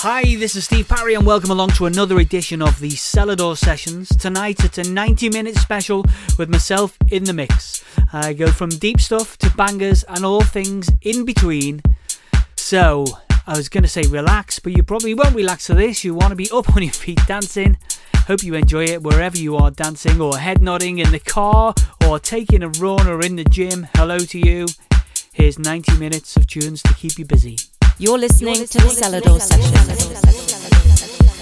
Hi, this is Steve Parry, and welcome along to another edition of the Celador Sessions. Tonight it's a 90 minute special with myself in the mix. I go from deep stuff to bangers and all things in between. So, I was going to say relax, but you probably won't relax to this. You want to be up on your feet dancing. Hope you enjoy it wherever you are dancing or head nodding in the car or taking a run or in the gym. Hello to you. Here's 90 minutes of tunes to keep you busy. You're listening, You're listening to the Celador Sessions.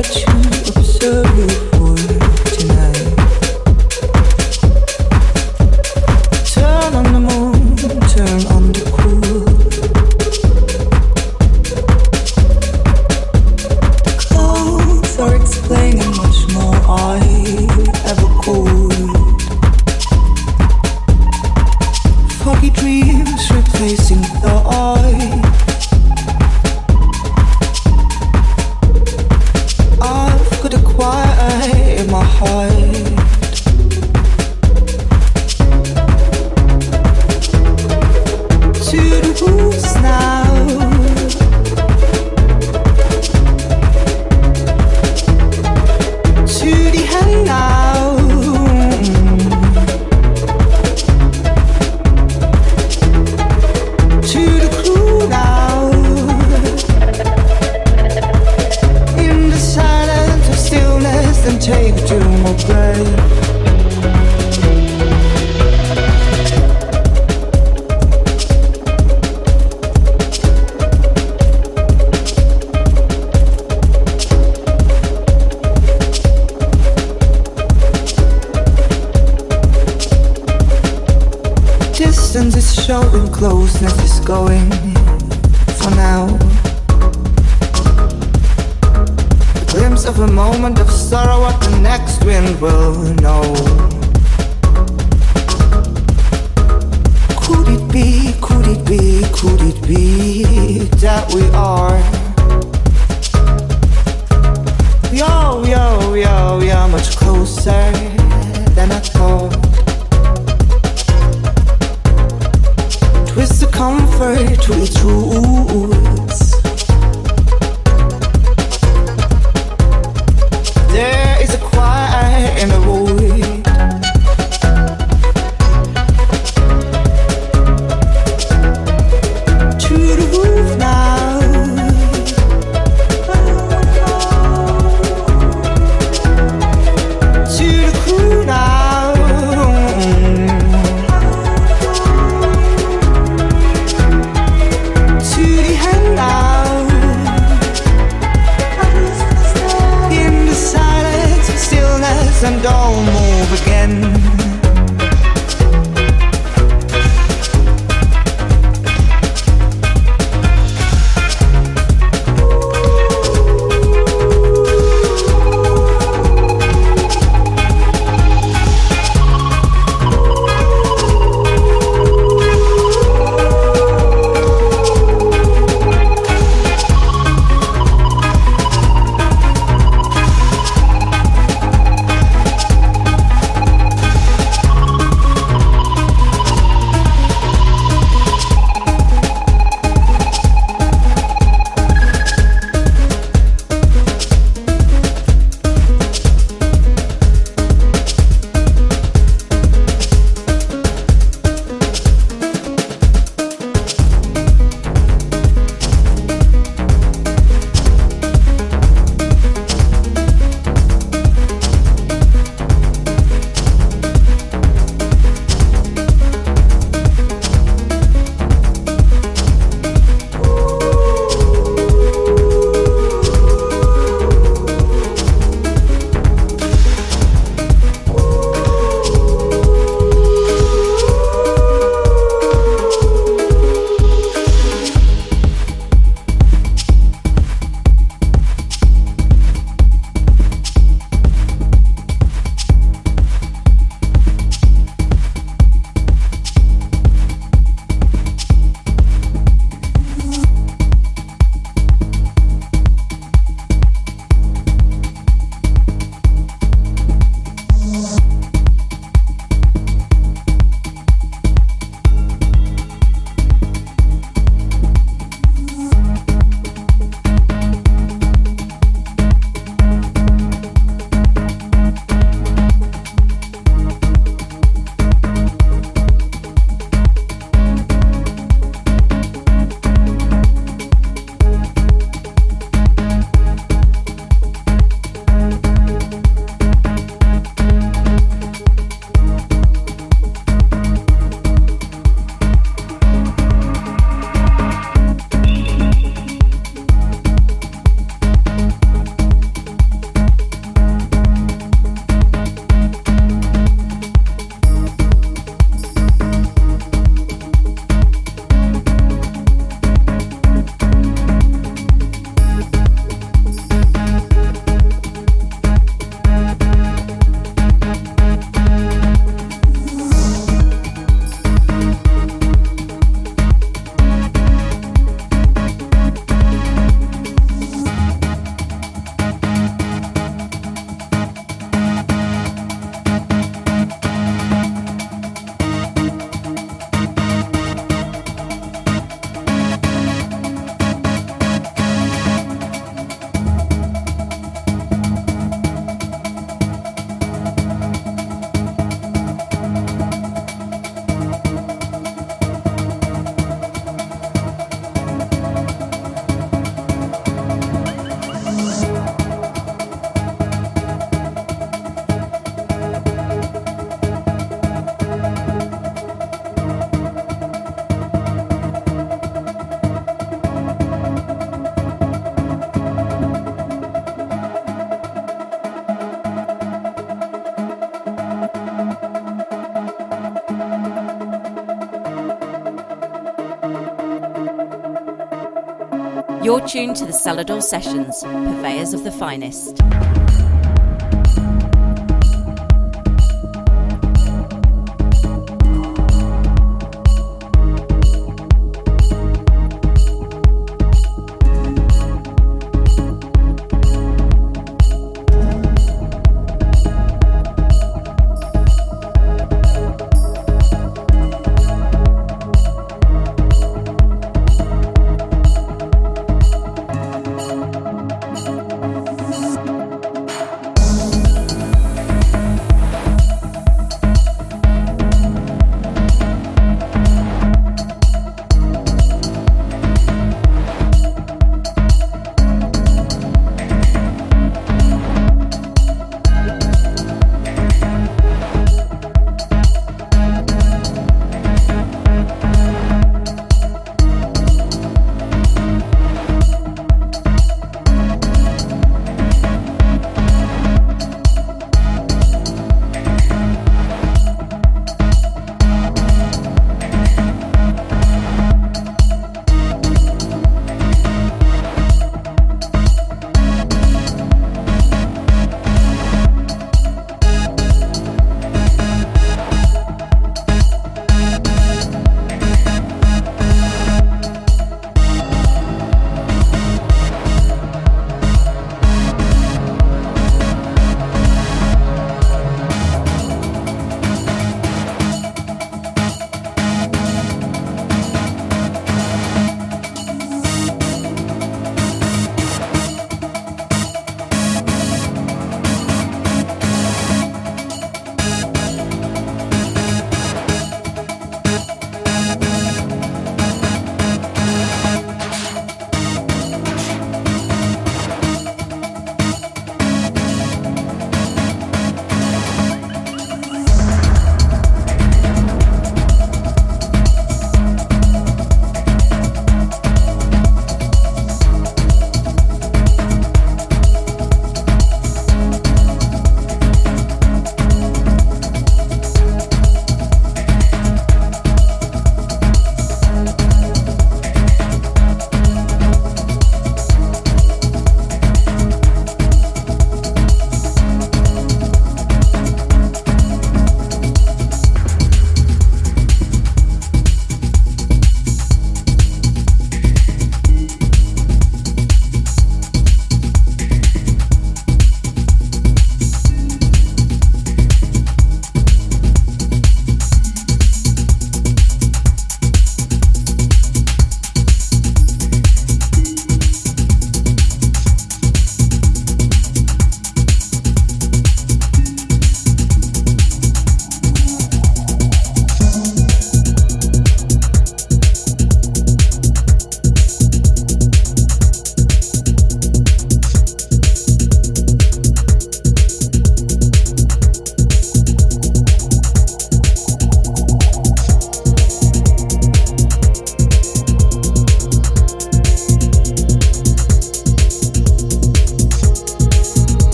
ночь. You're tuned to the Celador Sessions, purveyors of the finest.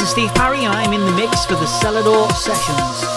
This is Steve Parry, I'm in the mix for the Celador Sessions.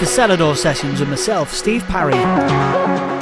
The Celador Sessions and myself, Steve Parry.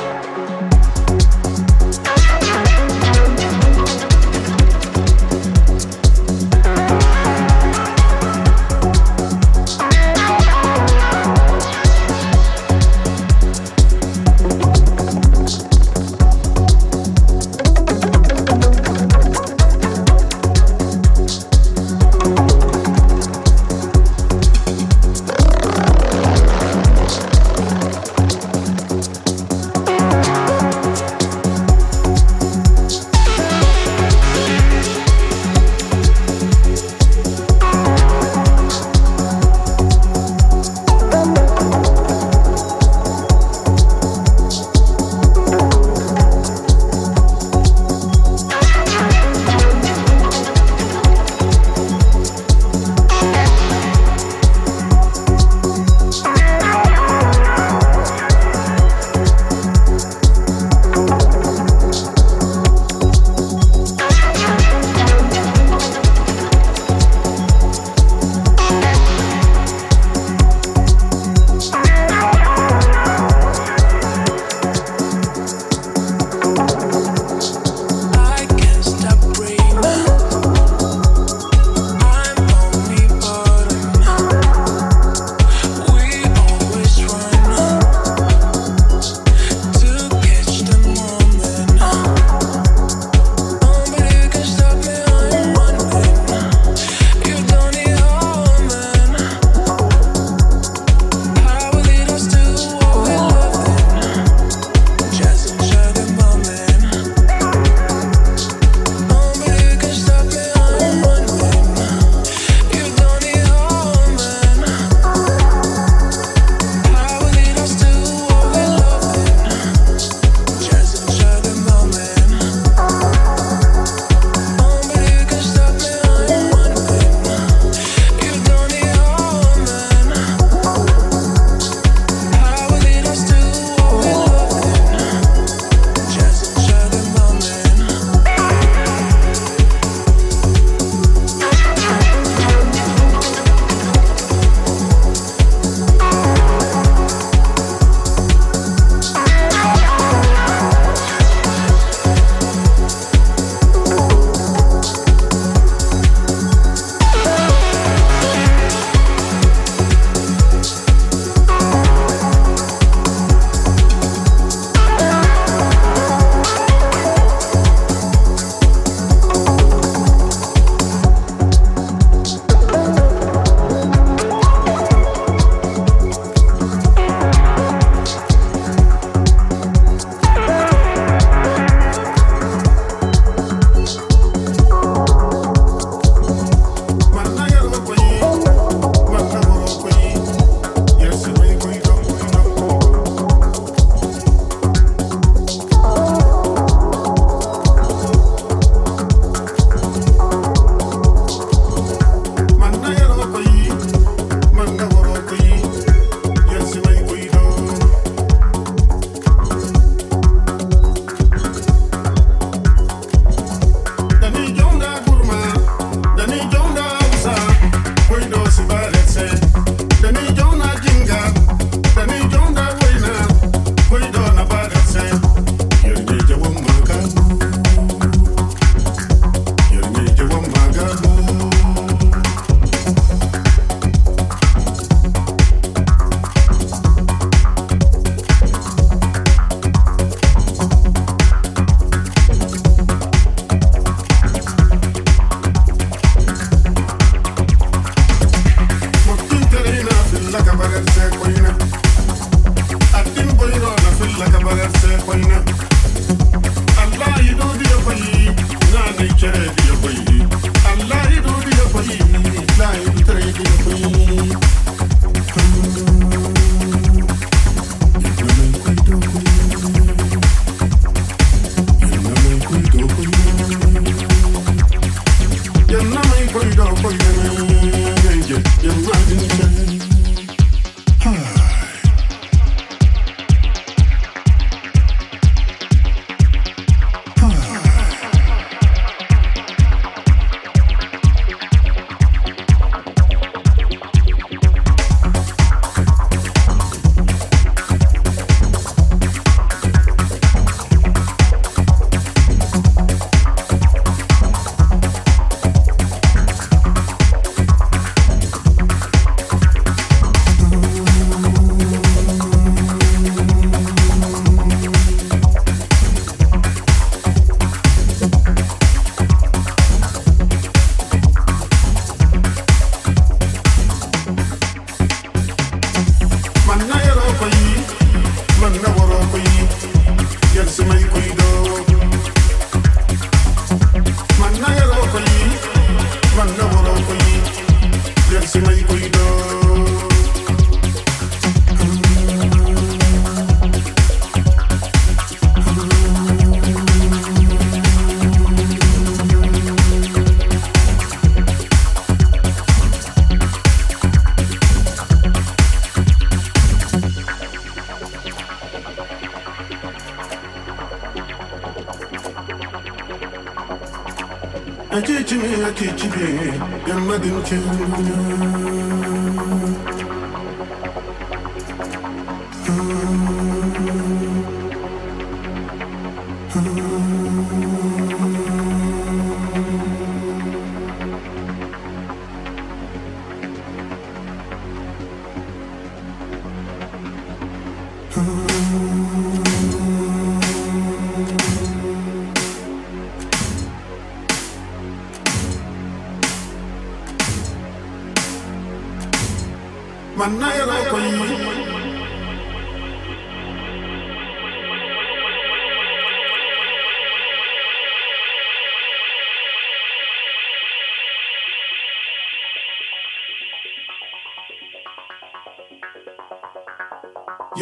Achichime, achichime, yamadin Manayara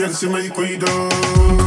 pierde se me cuidado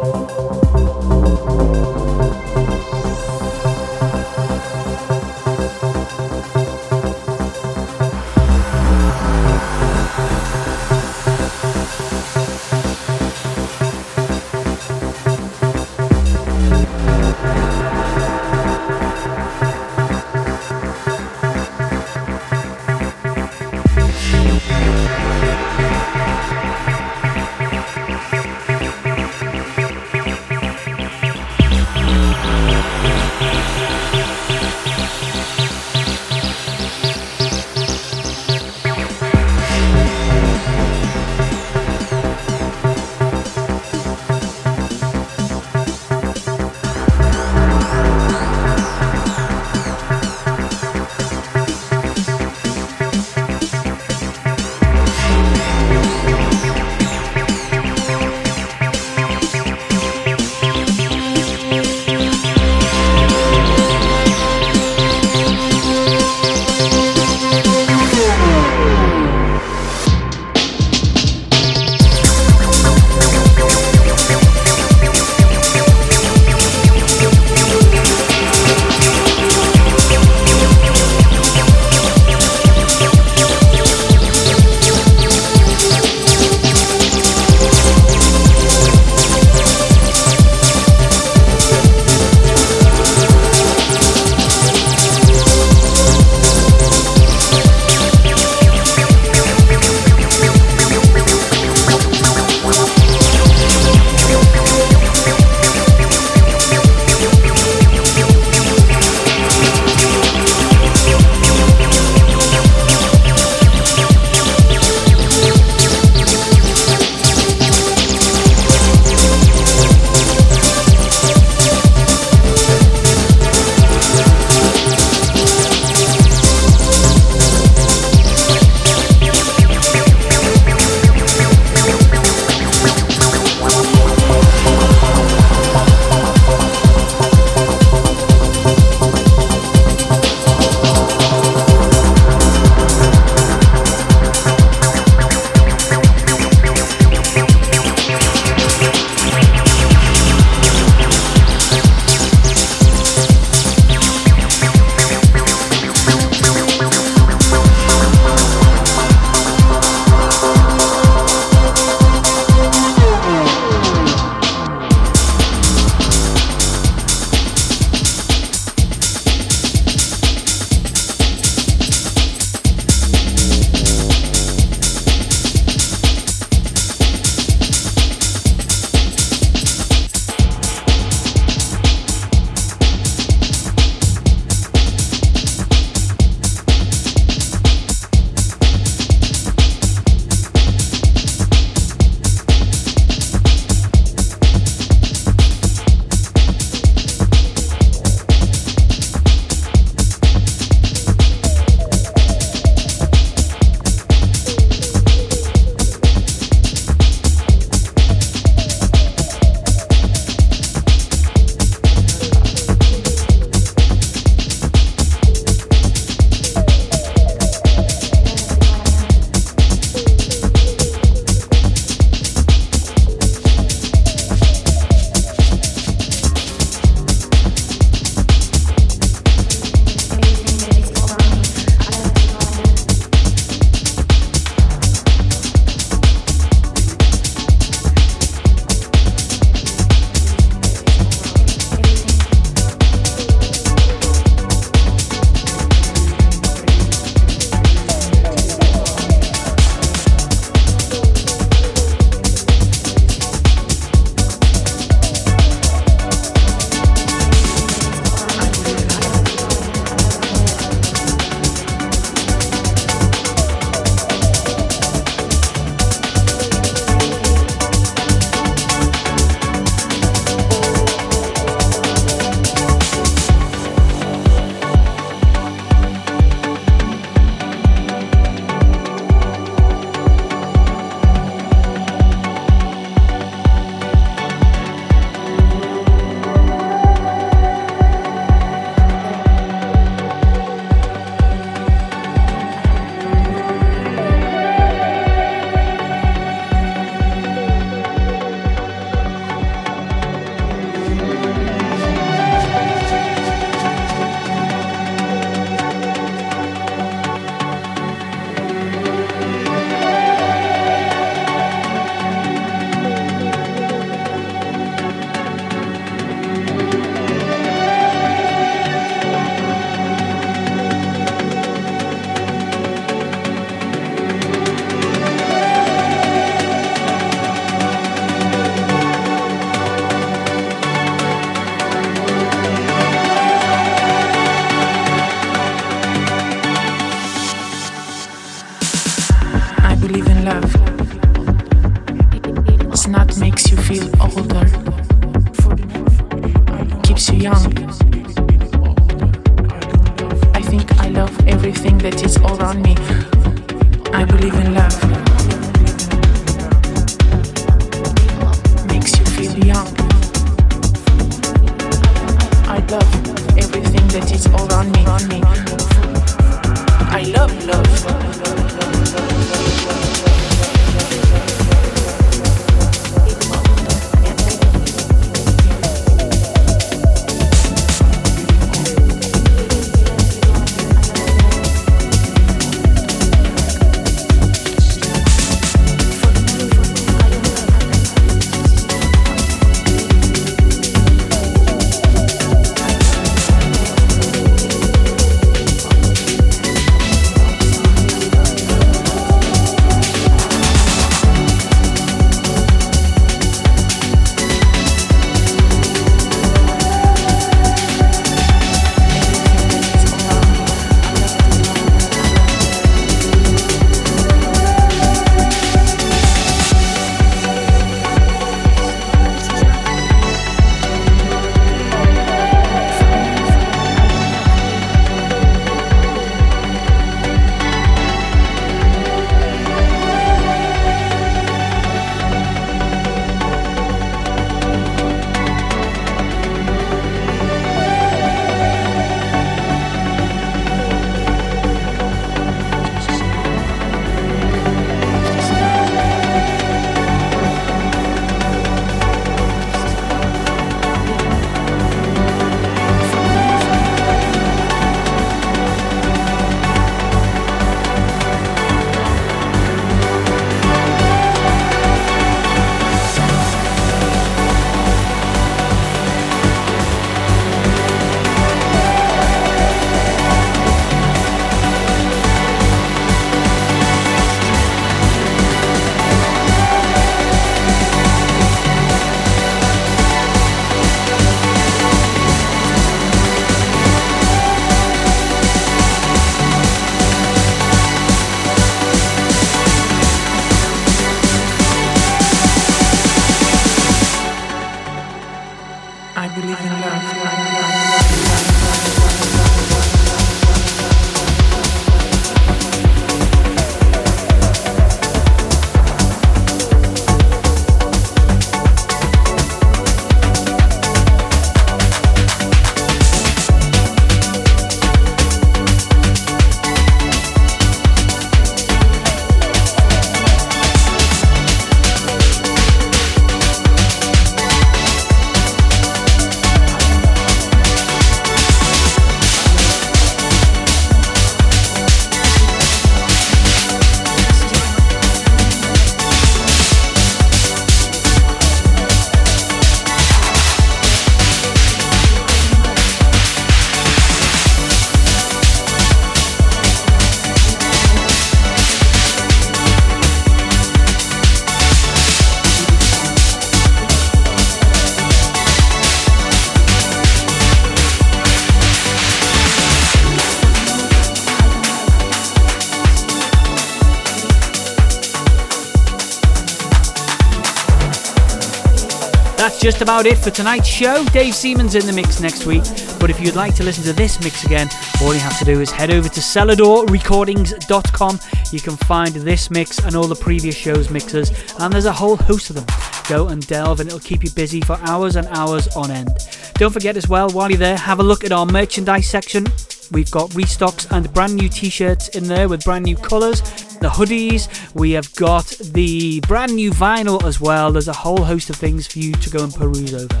just about it for tonight's show. Dave Seaman's in the mix next week. But if you'd like to listen to this mix again, all you have to do is head over to celadorrecordings.com. You can find this mix and all the previous shows' mixes, and there's a whole host of them. Go and delve, and it'll keep you busy for hours and hours on end. Don't forget as well, while you're there, have a look at our merchandise section. We've got restocks and brand new t shirts in there with brand new colours, the hoodies, we have got the brand new vinyl as well. There's a whole host of things for you to go and peruse over.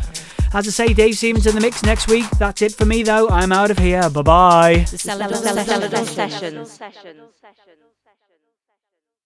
As I say, Dave Seaman's in the mix next week. That's it for me though. I'm out of here. Bye bye.